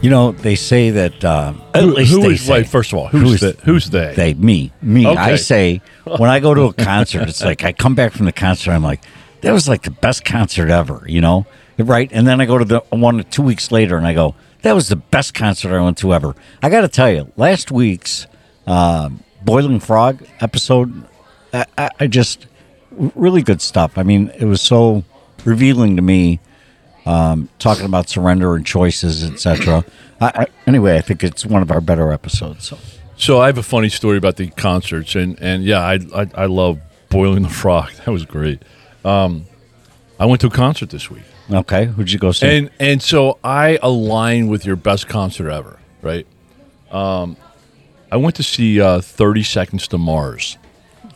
You know, they say that. Uh, at Who, least who they is say? First of all, who's the, who's they? They, me, me. I say when I go to a concert, it's like I come back from the concert, I'm like, that was like the best concert ever, you know, right? And then I go to the one two weeks later, and I go, that was the best concert I went to ever. I got to tell you, last week's um Boiling Frog episode, I, I, I just really good stuff. I mean, it was so revealing to me um, talking about surrender and choices, etc. Anyway, I think it's one of our better episodes. So. So I have a funny story about the concerts, and and yeah, I I, I love boiling the frog. That was great. Um, I went to a concert this week, Okay, who'd you go see? and and so I align with your best concert ever, right? Um, I went to see uh, Thirty Seconds to Mars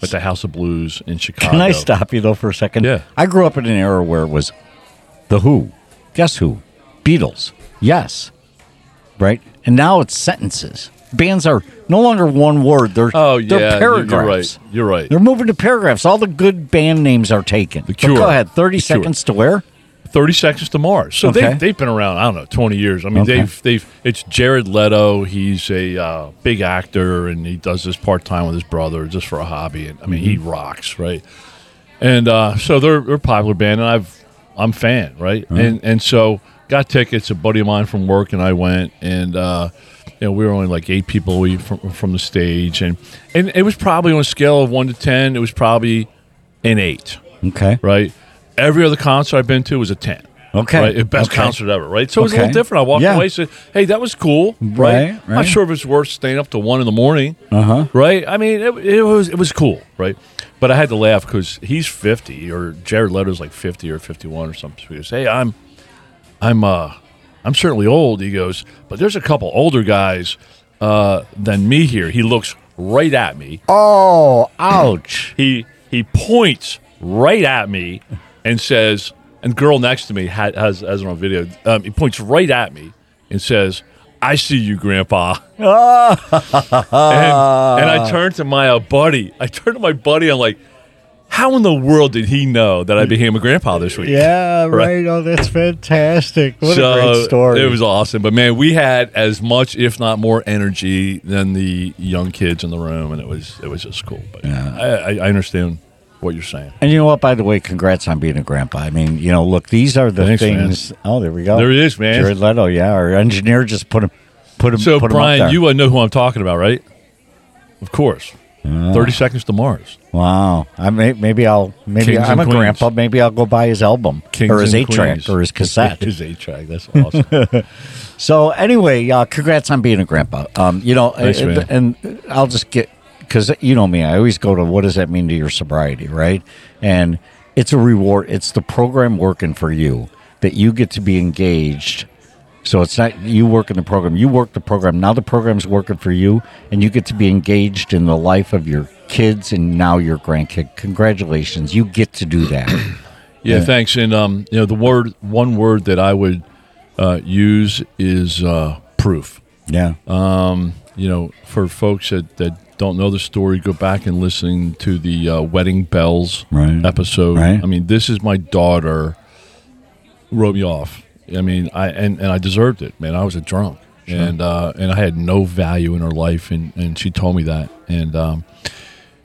at the House of Blues in Chicago. Can I stop you though for a second? Yeah. I grew up in an era where it was the Who, guess who, Beatles, yes, right, and now it's sentences. Bands are no longer one word; they're Oh yeah, they're paragraphs. you're right. You're right. They're moving to paragraphs. All the good band names are taken. The Cure. go ahead. Thirty The Cure. seconds to where? 30 Seconds to Mars. So Okay. they've, they've been around, I don't know, 20 years. I mean, Okay. they've, they've, it's Jared Leto. He's a uh, big actor and he does this part time with his brother just for a hobby. And I mean, he rocks, right? And uh, so they're, they're a popular band and I've, I'm fan, right? And, and so got tickets. A buddy of mine from work and I went and, uh, you know, we were only like eight people away from, from the stage. And, and it was probably on a scale of one to 10, it was probably an eight Okay. right? Every other concert I've been to was a 10. Okay. Right? Best Okay. concert ever, right? So it was a little different. I walked Yeah. away and said, hey, that was cool. Right, Right. Not sure if it's worth staying up to one in the morning. Uh huh. Right. I mean, it, it was it was cool. Right. But I had to laugh because he's 50 or Jared Leto's like 50 or 51 or something. So he goes, hey, I'm, I'm, uh, I'm certainly old. He goes, but there's a couple older guys uh, than me here. He looks right at me Oh, ouch. he he points right at me and says, and girl next to me ha- has has it on video. Um, he points right at me and says, "I see you, Grandpa." and, and I turned to my uh, buddy. I turned to my buddy. I'm like, "How in the world did he know that I became a grandpa this week?" Yeah, Right. right. Oh, that's fantastic. What so a great story. It was awesome. But man, we had as much, if not more, energy than the young kids in the room, and it was it was just cool. But Yeah. I, I, I understand what you're saying. And you know what? By the way, congrats on being a grandpa. I mean, you know, look, these are the Thanks, man. things. Oh, there we go. There he is, man. Jared Leto. Yeah, our engineer just put him, put him, So, put him up Brian, you uh, know who I'm talking about, right? Of course. 30 Seconds to Mars. wow. I may, maybe I'll maybe Kings I'm a Queens. grandpa. Maybe I'll go buy his album Kings or his eight track or his cassette. His eight track. That's awesome. So anyway, uh, congrats on being a grandpa. Um, you know, Thanks, uh, man. and I'll just get because you know me. I always go to what does that mean to your sobriety, right? And it's a reward. It's the program working for you that you get to be engaged. So it's not you work in the program. You work the program. Now the program's working for you, and you get to be engaged in the life of your kids and now your grandkid. Congratulations, you get to do that. yeah, Yeah. thanks. And, um, you know, the word, one word that I would uh, use is uh, proof. yeah. You know, for folks that, that don't know the story, go back and listen to the uh, Wedding Bells Right. episode. Right. I mean, this is my daughter wrote me off. I mean, I and, and I deserved it, man. I was a drunk, and uh, and I had no value in her life, and, and she told me that, and um,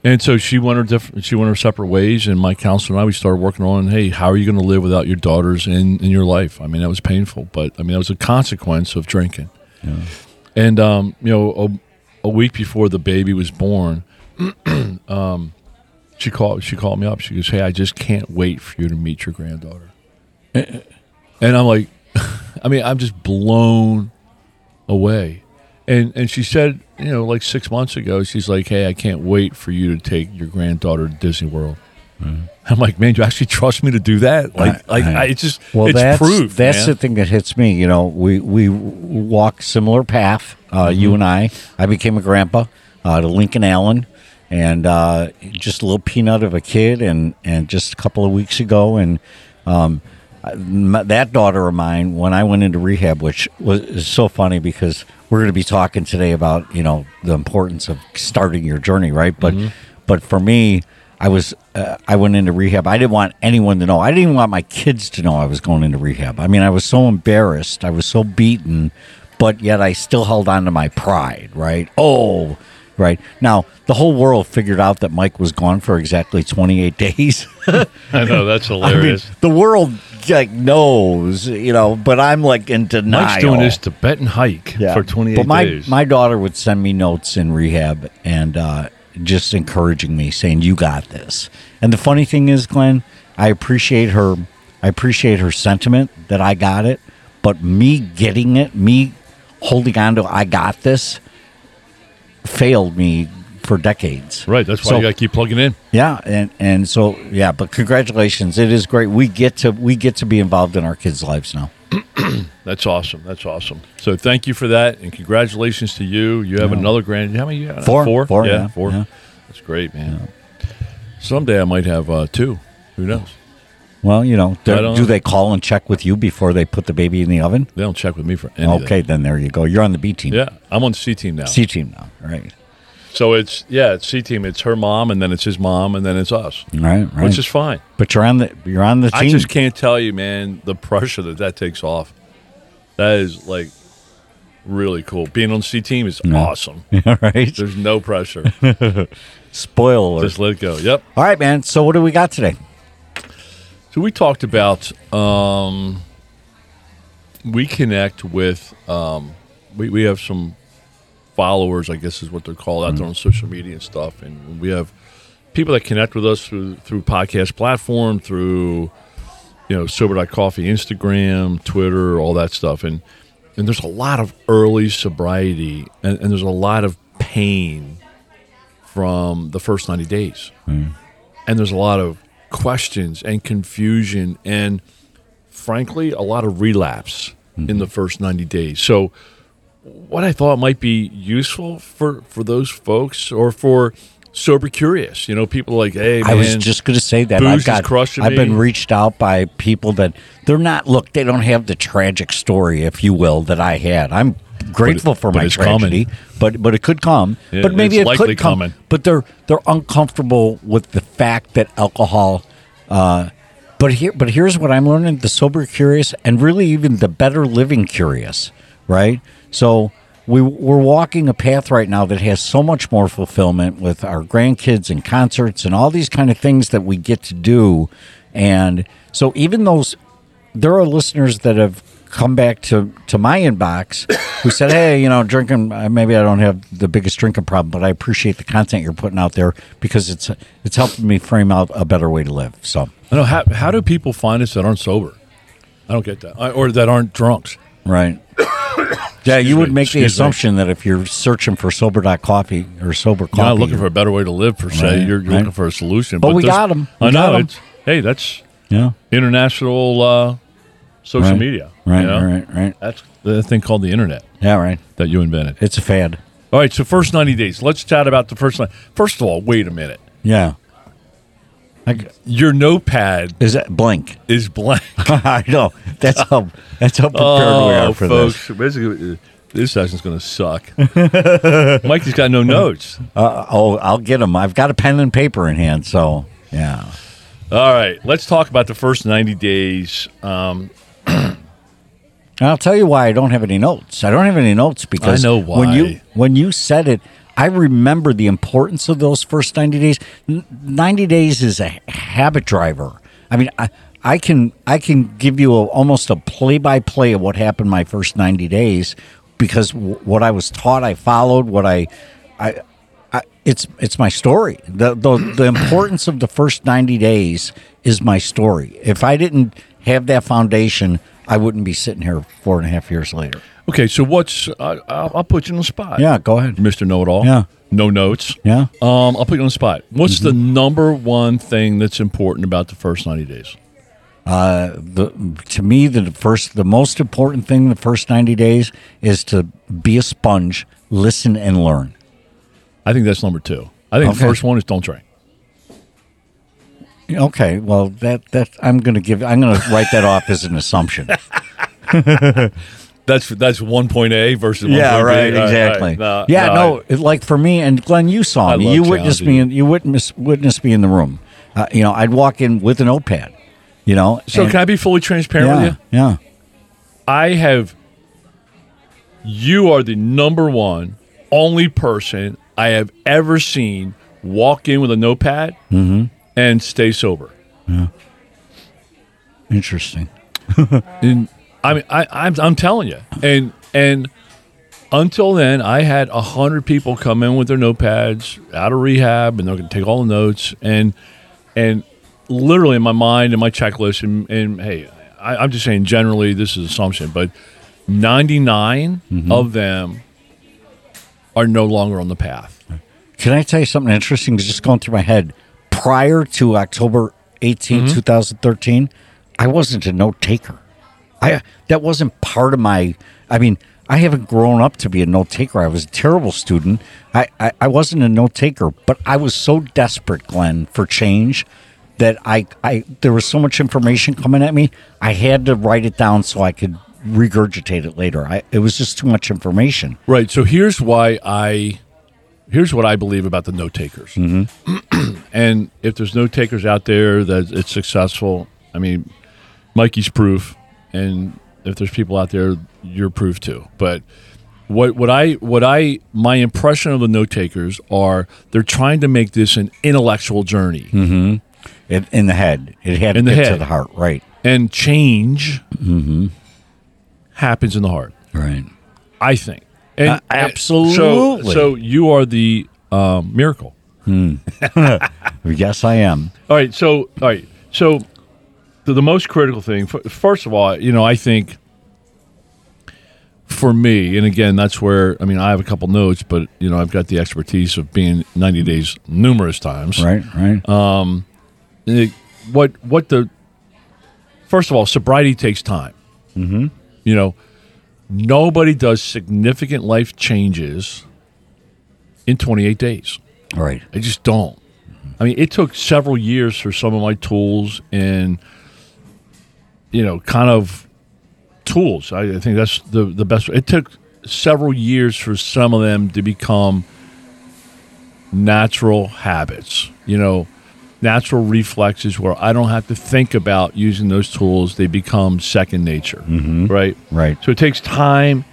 and so she went her different, she went her separate ways, and my counselor and I we started working on, hey, how are you going to live without your daughters in in your life? I mean, that was painful, but I mean, that was a consequence of drinking, and um, you know, a, a week before the baby was born. um, she called. She called me up. She goes, "Hey, I just can't wait for you to meet your granddaughter." And I'm like, I mean, I'm just blown away. And and she said, you know, like six months ago, she's like, "Hey, I can't wait for you to take your granddaughter to Disney World." I'm like, man, do you actually trust me to do that? Like, I- like I- I, it's just Well, it's that's proof. that's man. the thing that hits me. You know, we we walk similar path, uh, you and I. I became a grandpa uh, to Lincoln Allen, and uh, just a little peanut of a kid, and and just a couple of weeks ago, and um, that daughter of mine, when I went into rehab, which was is so funny because we're going to be talking today about you know the importance of starting your journey, right? But but for me. I was uh, I went into rehab. I didn't want anyone to know. I didn't even want my kids to know I was going into rehab. I mean, I was so embarrassed. I was so beaten, but yet I still held on to my pride, right? Oh, right. Now, the whole world figured out that Mike was gone for exactly 28 days. I know that's I mean, hilarious. the world like knows, you know, but I'm like in denial. Mike's doing this Tibetan hike for 28 But my days. my daughter would send me notes in rehab and uh, just encouraging me, saying, "You got this." And the funny thing is, Glenn, I appreciate her. I appreciate her sentiment that I got it, but me getting it, me holding on to "I got this," failed me for decades. right. That's why So- you got to keep plugging in. Yeah, and and so yeah, but congratulations! It is great. We get to we get to be involved in our kids' lives now. That's awesome. That's awesome. So thank you for that, and congratulations to you. You have Yeah. another grand. How many? You have? Four. Four. Four, Yeah, yeah, four. yeah. That's great, man. Someday I might have uh, two. Who knows? Well, you know, do know. they call and check with you before they put the baby in the oven? They don't check with me for anything. Okay, then there you go. You're on the B team. Yeah, I'm on the C team now. C team now. Right. So it's yeah, it's C team. It's her mom, and then it's his mom, and then it's us, Right. Right. which is fine. but you're on the you're on the team. I just can't tell you, man, the pressure that that takes off. That is like really cool. Being on C team is awesome. All right. There's no pressure. Spoiler. Just let it go. Yep. All right, man. So what do we got today? So we talked about um, we connect with um, we we have some followers, I guess is what they're called out there on social media and stuff, and we have people that connect with us through through podcast platform, through you know sober coffee, Instagram, Twitter, all that stuff, and and there's a lot of early sobriety, and, and there's a lot of pain from the first 90 days. And there's a lot of questions and confusion and frankly a lot of relapse in the mm-hmm. first 90 days. So what i thought might be useful for for those folks or for sober curious you know people like hey man, I was just going to say that. I've got I've been reached out by people that they're not look they don't have the tragic story if you will that I had. I'm grateful for but my tragedy, but but it could come. Yeah, but maybe it's it likely could come. But they're they're uncomfortable with the fact that alcohol uh but here but here's what I'm learning the sober curious and really even the better living curious, right? So we, we're walking a path right now that has so much more fulfillment with our grandkids and concerts and all these kind of things that we get to do. And so, even those, there are listeners that have come back to, to my inbox who said, Hey, you know, drinking, uh, maybe I don't have the biggest drinking problem, but I appreciate the content you're putting out there because it's, it's helping me frame out a better way to live. So, I know how, how do people find us that aren't sober i don't get that I, or that aren't drunks Right. yeah, you would make the excuse assumption that if you're searching for sober.coffee or sober coffee, You're not looking for a better way to live per se. Right, you're, you're right. looking for a solution. But we there's- got 'em. We I know. It's, hey, that's yeah, international uh, social Right. media. right, you know? right, right. That's the thing called the internet Yeah, right. that you invented. It's a fad. All right, so first 90 days. Let's chat about the first line. First of all, wait a minute. Yeah. I, Your notepad is that blank? is blank. I know. That's how. That's how prepared we are for Oh, folks, basically, uh, this session's going to suck. Mikey's got no notes. Uh, oh, I'll get them. I've got a pen and paper in hand. So yeah. All right, let's talk about the first 90 days. Um, And I'll tell you why I don't have any notes. I don't have any notes because I know why. when you when you said it, I remember the importance of those first ninety days. Ninety days is a habit driver. I mean, I I can I can give you a, almost a play by play of what happened my first ninety days because w- what I was taught, I followed. What I I. I, it's it's my story. The, the the importance of the first ninety days is my story. If I didn't have that foundation, I wouldn't be sitting here four and a half years later. okay, so what's, uh, I'll, I'll put you on the spot. Yeah, go ahead. Mr. Know It All. Yeah. No notes. Yeah. Um, I'll put you on the spot. What's the number one thing that's important about the first 90 days? Uh, the to me the first the most important thing the first ninety days is to be a sponge, listen and learn. I think that's number two. I think the first one is don't drink. Okay, well that that I'm going to give I'm going to write that off as an assumption. That's that's one point A versus yeah, 1.B. right, All right, exactly. all right. yeah, I- no, it, like for me and Glenn, you saw I me. You witnessed me. In, you witnessed witnessed me in the room. Uh, you know, I'd walk in with a notepad. You know, So and- can I be fully transparent yeah, with you? yeah. I have. You are the number one, only person I have ever seen walk in with a notepad Mm-hmm. And stay sober. Yeah. Interesting. And I mean, I, I'm I'm telling you, and and until then, I had a hundred people come in with their notepads out of rehab, and they're going to take all the notes and and literally in my mind and my checklist, and, and hey, I, I'm just saying generally this is assumption, but 99 mm-hmm. of them are no longer on the path. Can I tell you something interesting? It's just going through my head. Prior to October 18, Mm-hmm. 2013, I wasn't a note taker. I that wasn't part of my. I mean, I haven't grown up to be a note taker. I was a terrible student. I, I, I wasn't a note taker, but I was so desperate, Glenn, for change that I, I there was so much information coming at me. I had to write it down so I could regurgitate it later. I, it was just too much information. Right. So here's why I here's what I believe about the note takers. Mm-hmm. and if there's no takers out there that it's successful, I mean, Mikey's proof, and if there's people out there, you're proof too. But what what I what I my impression of the note takers are they're trying to make this an intellectual journey. Mm-hmm. It, in the head, it had In to the get to the heart, right? And change mm-hmm. happens in the heart. Right. I think. And, Uh, and absolutely. So, so you are the um, miracle. Yes, I am. All right. So, all right. So, the, the most critical thing, first of all, you know, I think for me, and again, that's where I mean, I have a couple notes, but you know, I've got the expertise of being 90 days numerous times. Right, right. it- what what the first of all sobriety takes time mm-hmm. you know nobody does significant life changes in 28 days. Right. i just don't. I mean it took several years for some of my tools and you know kind of tools. I, I think that's the the best it took several years for some of them to become natural habits you know natural reflexes where I don't have to think about using those tools. They become second nature, mm-hmm. right? Right. So it takes time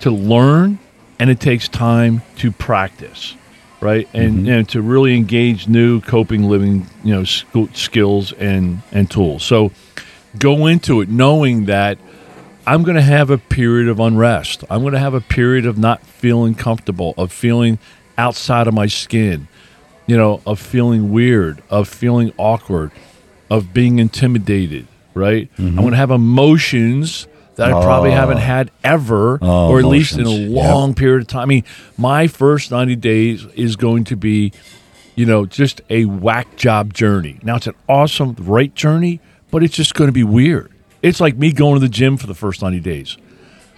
to learn and it takes time to practice, right? And, mm-hmm. and to really engage new coping living, you know, sk- skills and, and tools. So go into it knowing that I'm going to have a period of unrest. I'm going to have a period of not feeling comfortable, of feeling outside of my skin, you know, of feeling weird, of feeling awkward, of being intimidated, right? Mm-hmm. I'm going to have emotions that I probably haven't oh. had ever, Oh, or at least in a emotions. long period of time. I mean, my first 90 days is going to be, you know, just a whack job journey. Now, it's an awesome, right journey, but it's just going to be weird. It's like me going to the gym for the first 90 days.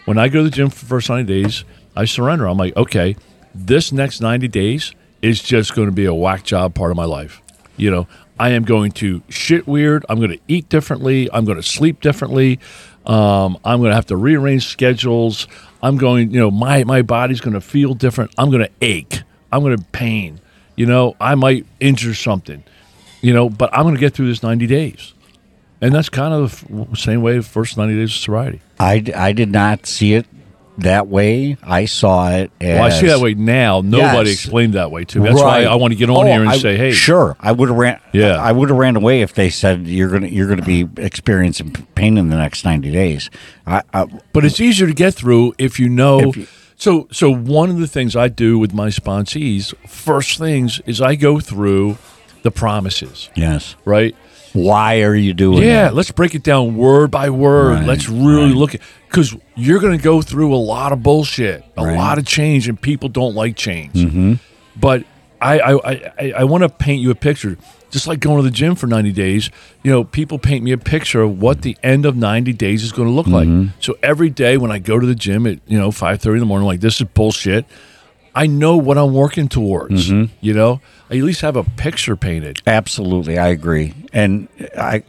When I go to the gym for the first 90 days, I surrender. I'm like, okay, this next 90 days is just going to be a whack job part of my life. You know, I am going to shit weird. I'm going to eat differently. I'm going to sleep differently. Um, I'm going to have to rearrange schedules. I'm going, you know, my, my body's going to feel different. I'm going to ache. I'm going to pain. You know, I might injure something, you know, but I'm going to get through this 90 days. And that's kind of the same way first 90 days of sobriety. I, I did not see it that way. I saw it as. Well, I see that way now. Nobody Yes. explained that way to me. That's Right. why I want to get on Oh, here and oh, I- say, hey, sure, I would have ran. Yeah. I would have ran away if they said you're gonna you're gonna be experiencing pain in the next ninety days. I, I But it's easier to get through if you know. If you- so, so one of the things I do with my sponsees, first things is I go through the promises, yes. right? Why are you doing? Yeah, that? let's break it down word by word. Right, let's really right. look at because you're going to go through a lot of bullshit, a Right. Mm-hmm. lot of change, and people don't like change. But I, I, I, I want to paint you a picture. just like going to the gym for 90 days, you know, people paint me a picture of what the end of 90 days is going to look Mm-hmm. like. So every day when I go to the gym at, you know, 5:30 in the morning, like this is bullshit. I know what I'm working towards. Mm-hmm. You know, I at least have a picture painted. Absolutely, I agree, and I,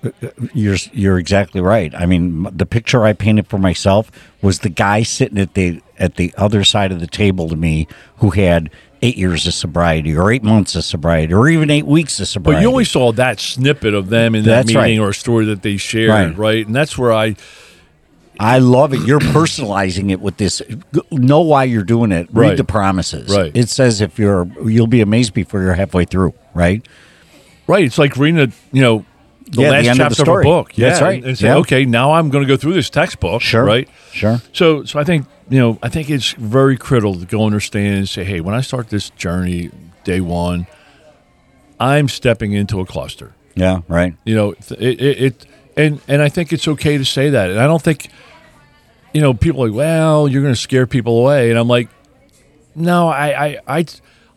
you're you're exactly right. I mean, the picture I painted for myself was the guy sitting at the at the other side of the table to me who had eight years of sobriety, or eight months of sobriety, or even eight weeks of sobriety. But you always saw that snippet of them in that That's meeting right. or story that they shared, Right. right? And that's where I I love it. You're personalizing it with this. Know why you're doing it. Read Right. the promises. Right. It says if you're, you'll be amazed before you're halfway through. Right. Right. It's like reading a you know the Yeah, last of the chapter of, a book. Yeah, That's right. And, and say, Yeah. okay, now I'm going to go through this textbook. Sure. Right. Sure. So so I think you know I think it's very critical to go understand and say, hey, when I start this journey day one, I'm stepping into a cluster. Yeah. Right. You know, it, it, it and and I think it's okay to say that. And I don't think, you know, people are like, well, you're going to scare people away, and I'm like, no, I I I,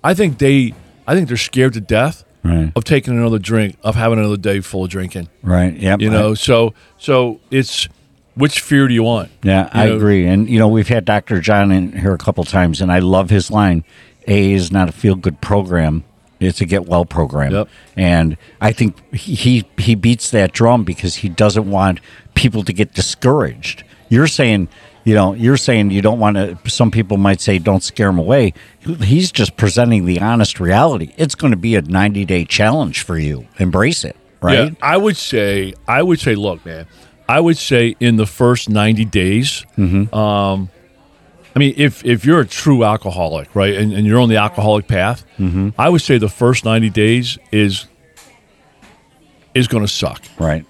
I think they I think they're scared to death Right. of taking another drink, of having another day full of drinking. Right. Yep. You know, so so it's which fear do you want? Yeah, You I know? agree. And you know, we've had Dr. John in here a couple times, and I love his line: "A is not a feel good program; it's a get well program." Yep. And I think he he he beats that drum because he doesn't want people to get discouraged. You're saying. You know, you're saying you don't want to. Some people might say, "Don't scare him away." He's just presenting the honest reality. It's going to be a 90 day challenge for you. Embrace it, right? Yeah, I would say, I would say, look, man, I would say in the first ninety days, Mm-hmm. um, I mean, if if you're a true alcoholic, right, and, and you're on the alcoholic path, Mm-hmm. I would say the first ninety days is is going to suck Right.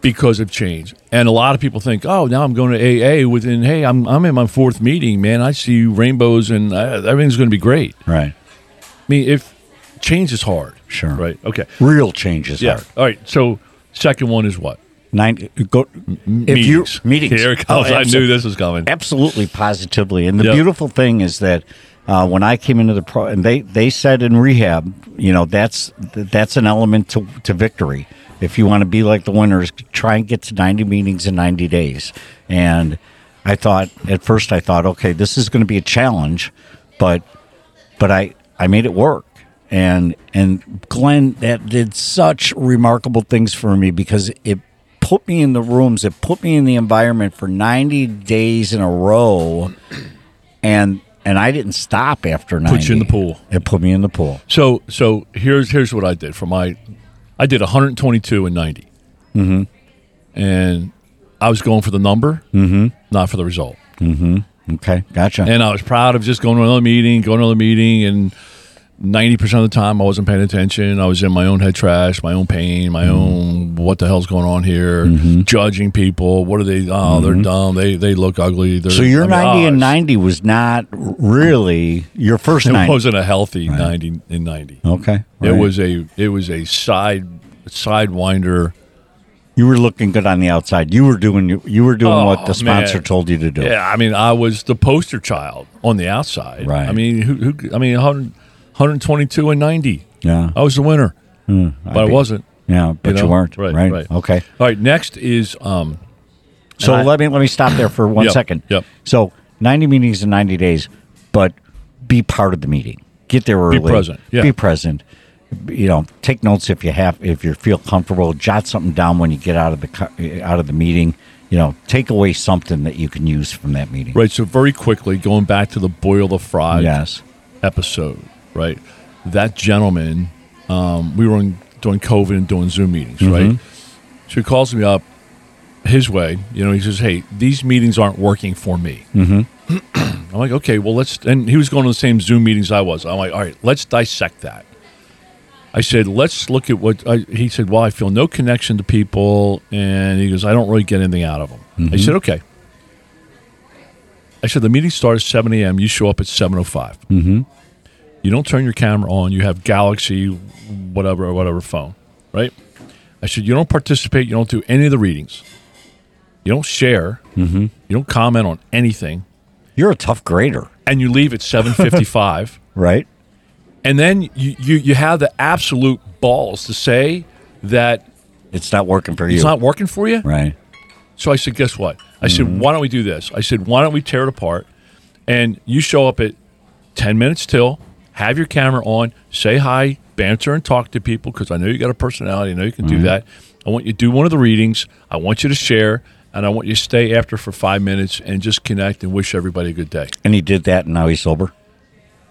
Because of change. And a lot of people think, oh, now I'm going to AA. Within, hey, I'm I'm in my fourth meeting, man. I see rainbows and uh, everything's going to be great. Right. I mean, if change is hard, Sure. right? Okay, Real changes yeah. hard. All right. So second one is what? Nine. Go. If meetings. you meetings. Here it Oh, comes. I knew this was coming. Absolutely, positively. And the Yep. beautiful thing is that uh, when I came into the pro, and they they said in rehab, you know, that's that's an element to to victory. If you want to be like the winners, try and get to ninety meetings in ninety days. And I thought at first, I thought, okay, this is going to be a challenge, but but I I made it work. And and Glenn that did such remarkable things for me because it put me in the rooms, it put me in the environment for 90 days in a row and and I didn't stop after 90. Put you in the pool. It put me in the pool. So so here's here's what I did for my I did 122 and 90. Mm-hmm. And I was going for the number, mm-hmm. not for the result. Okay, gotcha. And I was proud of just going to another meeting, going to another meeting, and 90% of the time I wasn't paying attention. I was in my own head trash, my own pain, my mm-hmm. own what the hell's going on here, mm-hmm. judging people. What are they? Oh, they're mm-hmm. dumb. They they look ugly. They're, so your I mean, 90 oh, and ah, 90 was not really your first It 90. wasn't a healthy 90 and 90. okay. It was a it was a side sidewinder. You were looking good on the outside. You were doing you were doing what Oh, the sponsor man. told you to do. Yeah, I mean, I was the poster child on the outside. Right. I mean, who, who I mean, 100, 122 and 90. Yeah. I was the winner, but I be- wasn't. Yeah, but you, know? weren't. Right, Right. right. Okay. All right, next is um So I- let me let me stop there for one Yep, second. yep. So ninety meetings in ninety days, but be part of the meeting. Get there early. Be present, yeah. Be present. You know, take notes if you have if you feel comfortable. Jot something down when you get out of the out of the meeting. You know, take away something that you can use from that meeting. right. So very quickly, going back to the boil the fry Yes. episode, right? That gentleman, um, we were in, doing COVID and doing Zoom meetings, right? So he calls me up his way. You know, he says, "Hey, these meetings aren't working for me." Mm-hmm. I'm like, "Okay, well, let's." And he was going to the same Zoom meetings I was. I'm like, "All right, let's dissect that." I said, "Let's look at what." I, he said, "Well, I feel no connection to people," and he goes, "I don't really get anything out of them." I said, "Okay." I said, "The meeting starts at 7 a.m. You show up at 7:05." Mm-hmm. You don't turn your camera on. You have Galaxy, whatever, or whatever phone, right? I said, you don't participate. You don't do any of the readings. You don't share. Mm-hmm. You don't comment on anything, You're a tough grader, and you leave at seven fifty-five. right? and then you, you you have the absolute balls to say that It's not working for you. it's not working for you. right. So I said, guess what? I Mm-hmm. said, why don't we do this? I said, why don't we tear it apart? And you show up at 10 minutes till, have your camera on, say hi, banter and talk to people because I know you got a personality. I know you can Mm-hmm. do that. I want you to do one of the readings. I want you to share, and I want you to stay after for five minutes and just connect and wish everybody a good day. And he did that, and now he's sober.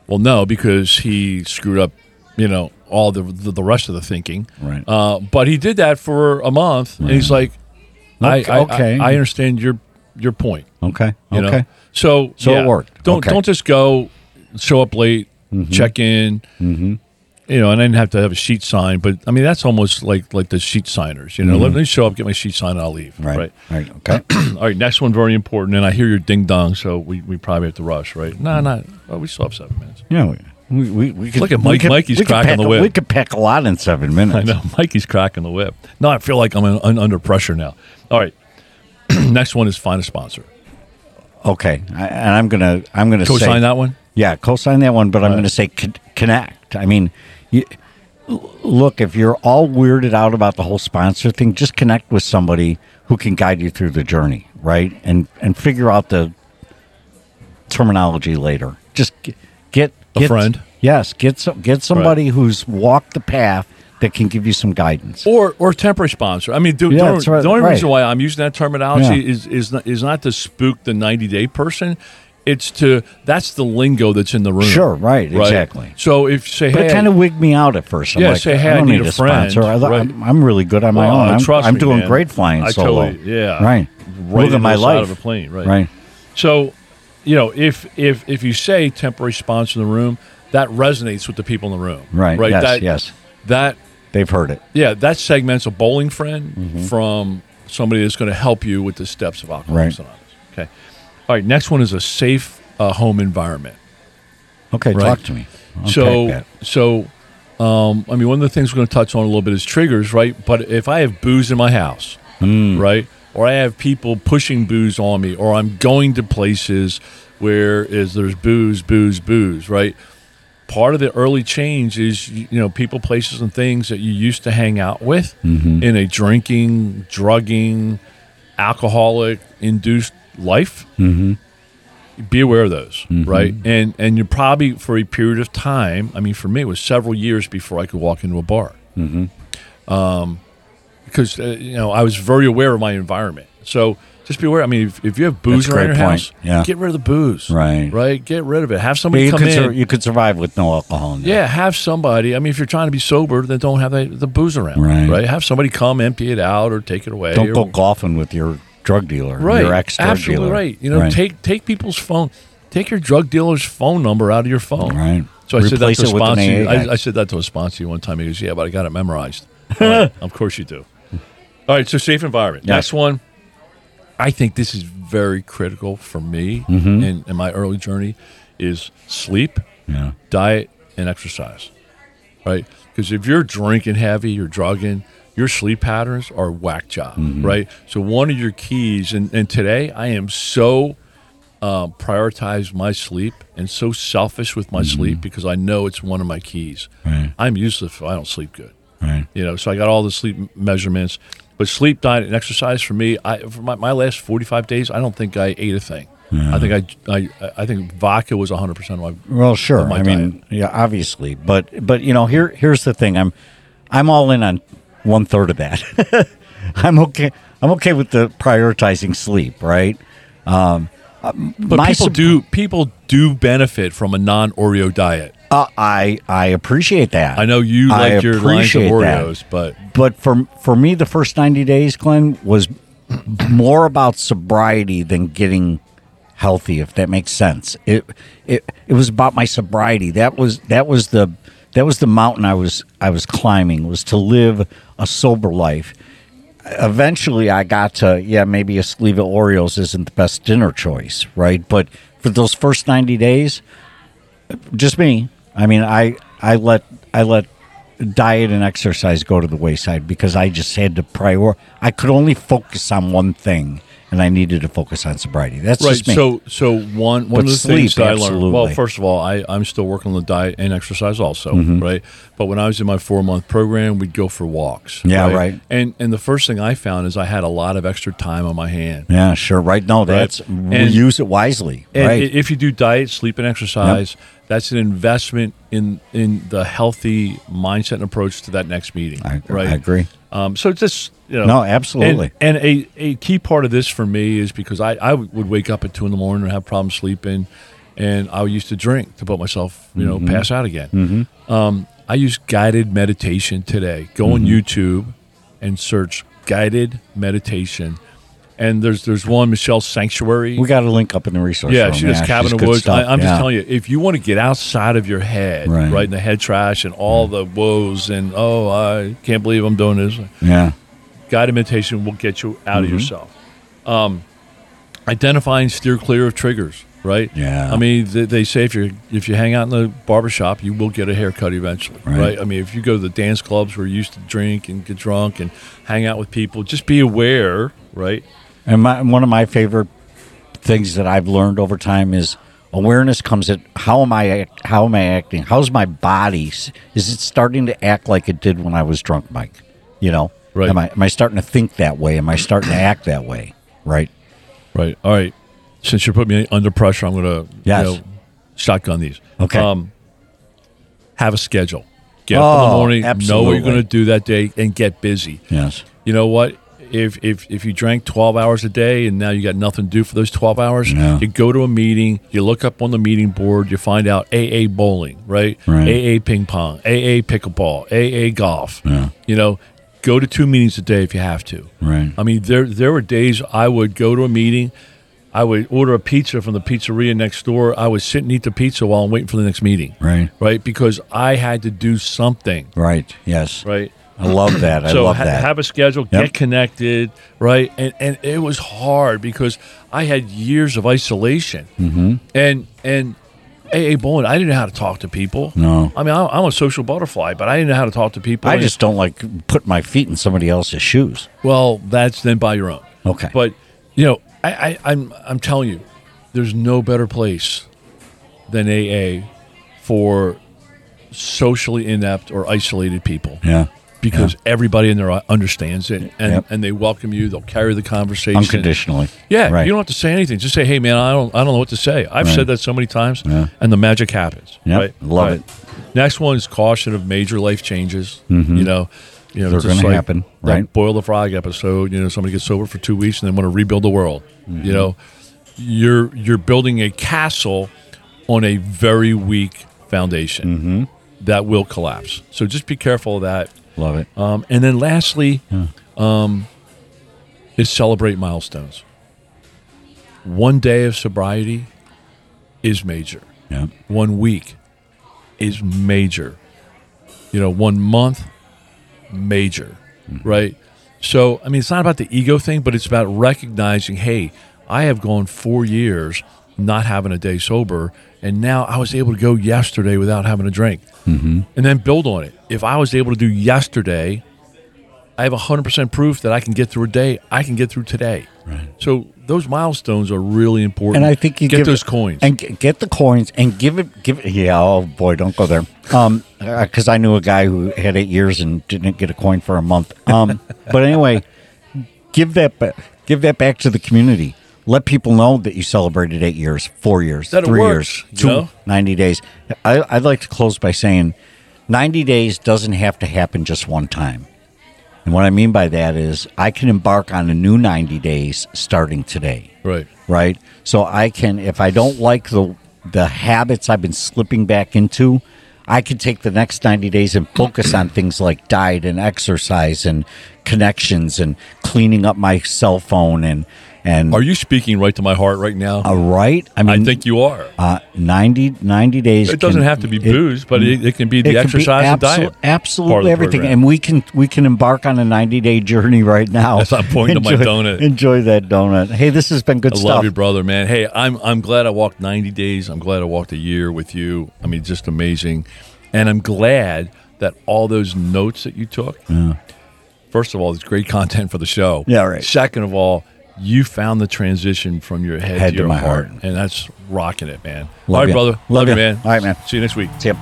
Well, no, because he screwed up, you know, all the the, the rest of the thinking. Right. Uh, but he did that for a month, and he's like, I, Okay, I, okay. I, I understand your your point. Okay. You okay. know? So So it worked. Don't Okay. don't just go show up late, Mm-hmm. check in. Mm-hmm. You know, and I didn't have to have a sheet signed, but I mean that's almost like like the sheet signers. You know, let mm-hmm. me show up, get my sheet signed, and I'll leave. Right. right. Right. Okay. All right, next one very important, and I hear your ding dong, so we, we probably have to rush, right? No, no, oh, we still have seven minutes. yeah. We, we, we, we could, Look at we Mike- could- Mikey's cracking pack the whip. We could pack a lot in seven minutes. I know Mikey's cracking the whip. No, I feel like I'm un- under pressure now. All right, next one is find a sponsor. Okay. I, and I'm gonna I'm gonna Co-sign say that one. Yeah, co-sign that one, but I'm going to say con- connect. I mean, you, look, if you're all weirded out about the whole sponsor thing, just connect with somebody who can guide you through the journey, right? And and figure out the terminology later. Just get get, A get friend. Yes, get some, get somebody who's walked the path that can give you some guidance. or or temporary sponsor. I mean, the, Yeah, right, the only right. reason why I'm using that terminology Yeah. is is not, is not to spook the 90 day person. It's to that's the lingo that's in the room. Sure, right, exactly. So if say, But hey, it kind of wigged me out at first. I'm Yeah, like, say, hey, I I don't need need a a sponsor. I, right. I'm really good on my Well, own. I'm, trust I'm me, doing man. great flying I solo. totally- yeah. Right. right in my life. of a plane, right? Right. So, you know, if if if you say temporary sponsor in the room, that resonates with the people in the room. Right. Right. Yes, that, yes. That They've heard it. yeah, that segments a bowling friend Mm-hmm. from somebody that's going to help you with the steps of Alcoholics Right. Okay. All right. Next one is a safe uh, home environment. Okay, Right. talk to me. Unpack so so um, I mean one of the things we're going to touch on a little bit is triggers, right? But if I have booze in my house, Hmm. right, or I have people pushing booze on me, or I'm going to places where is there's booze, booze, booze, right? Part of the early change is you know people, places, and things that you used to hang out with Mm-hmm. in a drinking, drugging, alcoholic induced life Mm-hmm. be aware of those right and and you're probably for a period of time i mean for me it was several years before i could walk into a bar mm-hmm. um, because uh, you know i was very aware of my environment so just be aware i mean if, if you have booze around your great house. Yeah. get rid of the booze Right. right get rid of it have somebody you come could, in sur- you could survive with no alcohol yeah, have somebody. I mean, if you're trying to be sober, then don't have the, the booze around. Right. Have somebody come empty it out or take it away. Don't or, go golfing with your drug dealer, right. your ex drug Absolutely dealer. right. You know, Right. take take people's phone. Take your drug dealer's phone number out of your phone. Right. So I said that to a it with an sponsor. I, I said that to a sponsor one time. He goes, "Yeah, but I got it memorized." I'm of course you do. All right. So safe environment. Yeah. Next one. I think this is very critical for me Mm-hmm. in, in my early journey is sleep, Yeah. diet, and exercise. Right? Because if you're drinking heavy, you're drugging, your sleep patterns are whack job. Mm-hmm. Right? So one of your keys, and, and today I am so uh, prioritize my sleep and so selfish with my sleep because I know it's one of my keys. Mm-hmm. Right. I'm useless if I don't sleep good. Right. You know, so I got all the sleep measurements. But sleep, diet, and exercise for me, I for my, my last 45 days, I don't think I ate a thing. I think I, I I think vodka was 100 percent of my. Well, sure. my I mean, yeah, obviously, but but you know, here here's the thing. I'm I'm all in on one third of that. I'm okay. I'm okay with the prioritizing sleep, right? Um, uh, But people sup- do people do benefit from a non Oreo diet. Uh, I I appreciate that. I know you like your lines of appreciate that. Oreos, but but for for me, the first ninety days, Glenn, was more about sobriety than getting healthy. If that makes sense, it it it was about my sobriety. That was that was the that was the mountain I was I was climbing. Was to live a sober life. Eventually, I got to yeah, maybe a sleeve of Oreos isn't the best dinner choice, right? But for those first ninety days, just me. I mean, I I let I let diet and exercise go to the wayside because I just had to prior. I could only focus on one thing, and I needed to focus on sobriety. That's Right. just me. So, so one one But of the things sleep, that I learned. Well, first of all, I I'm still working on the diet and exercise also, Mm-hmm. right? But when I was in my four month program, we'd go for walks. Yeah, right. And and the first thing I found is I had a lot of extra time on my hand. yeah, sure. Right. No, that's we And- use it wisely. Right. if you do diet, sleep, and exercise, that's an investment in in the healthy mindset and approach to that next meeting. I, right. I agree. Um, so it's just you know, No, absolutely. And, and a, a key part of this for me is because I, I would wake up at two in the morning and have problems sleeping, and I used to drink to put myself you know Mm-hmm. pass out again. Um, I use guided meditation today. Go on Mm-hmm. YouTube and search guided meditation. And there's there's one Michelle Sanctuary. We got a link up in the resource. Yeah, room. she does she's Cabin good Woods. I, I'm Yeah. just telling you, if you want to get outside of your head, Right. right, in the head trash and all the woes and oh, I can't believe I'm doing this. Yeah. Guided meditation will get you out Mm-hmm. of yourself. Um, identify and steer clear of triggers. Right. Yeah. I mean, they, they say if you if you hang out in the barbershop, you will get a haircut eventually. Right. Right. I mean, if you go to the dance clubs where you used to drink and get drunk and hang out with people, just be aware. Right. And my, one of my favorite things that I've learned over time is awareness comes at how am I how am I acting? How's my body? Is it starting to act like it did when I was drunk, Mike? You know, Right. Am I am I starting to think that way? Am I starting to act that way? Right. Right. All right. Since you're putting me under pressure, I'm going to Yes. you know, shotgun these. Okay. Um, have a schedule. Get up in Oh, the morning, absolutely. know what you're going to do that day, and get busy. Yes. You know what? If, if if you drank 12 hours a day and now you got nothing to do for those 12 hours, you go to a meeting, you look up on the meeting board, you find out AA bowling, right? Right. AA ping pong, AA pickleball, AA golf. Yeah. You know, go to two meetings a day if you have to. Right. I mean, there there were days I would go to a meeting, I would order a pizza from the pizzeria next door. I would sit and eat the pizza while I'm waiting for the next meeting. Right. Right, because I had to do something. Right. Yes. Right. I love that. I so love ha- that. have a schedule, Yep. get connected, right? And and it was hard because I had years of isolation, mm-hmm. and and AA bowling, I didn't know how to talk to people. No. I mean I'm, I'm a social butterfly, but I didn't know how to talk to people. I just don't like put my feet in somebody else's shoes. well, that's then by your own. Okay. But you know, I, I, I'm I'm telling you, there's no better place than AA for socially inept or isolated people. Yeah. Because everybody in there understands it and, Yep. and they welcome you. They'll carry the conversation. Unconditionally. Yeah, Right. you don't have to say anything. Just say, "Hey, man, I don't, I don't know what to say." I've Right. said that so many times, Yeah. and the magic happens. Yep, right? love Right. it. Next one is caution of major life changes. You know, you know, Mm-hmm. They're just gonna happen, right? Boil the frog episode. You know, somebody gets sober for two weeks and then want to rebuild the world. Mm-hmm. You know, you're you're building a castle on a very weak foundation Mm-hmm. that will collapse. So just be careful of that. Love it. Um, and then lastly, um, is celebrate milestones. One day of sobriety is major. Yeah. One week is major. You know, one month, major, right? So, I mean, it's not about the ego thing, but it's about recognizing, hey, I have gone four years not having a day sober, and now I was able to go yesterday without having a drink, mm-hmm. and then build on it. If I was able to do yesterday, I have 100% proof that I can get through a day, I can get through today. Right. So, those milestones are really important. And I think you get those coins. and g- get the coins and give it. Give it. Yeah. Oh boy, don't go there. Um, because I knew a guy who had eight years and didn't get a coin for a month. Um, but anyway, give that. Give that back to the community. Let people know that you celebrated eight years, four years, That three works, years, you know? 90 days. I, I'd like to close by saying 90 days doesn't have to happen just one time. And what I mean by that is I can embark on a new 90 days starting today right. right? So I can, if I don't like the the habits I've been slipping back into, I can take the next ninety days and focus on things like diet and exercise and connections and cleaning up my cell phone and and Are you speaking right to my heart right now? uh, right. I mean, I think you are. uh, 90, 90 days. It doesn't can- have to be it- booze, but it, it can be the it can be exercise and diet. Absolutely everything, program. and we can we can embark on a ninety day journey right now. As I'm pointing to my Enjoy- donut. Enjoy that donut. Hey, this has been good I stuff. love you, brother, man. Hey, I'm I'm glad I walked 90 days. I'm glad I walked a year with you. I mean, just amazing. And I'm glad that all those notes that you took. Yeah. First of all, it's great content for the show. Yeah, right. Second of all, you found the transition from your head, Head to to your my heart, heart. and that's rocking it, man. Love All right, ya. brother. Love Love, you, man. All right, man. See you next week. See ya.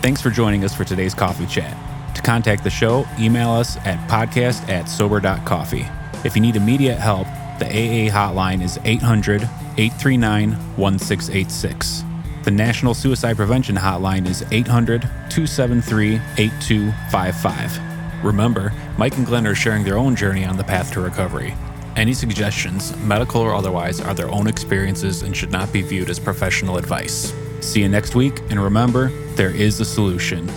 Thanks for joining us for today's coffee chat. To contact the show, email us at podcast at sober.coffee. If you need immediate help, the AA hotline is 800 839 1686. The National Suicide Prevention Hotline is 800 273 8255. Remember, Mike and Glenn are sharing their own journey on the path to recovery. Any suggestions, medical or otherwise, are their own experiences and should not be viewed as professional advice. See you next week, and remember, there is a solution.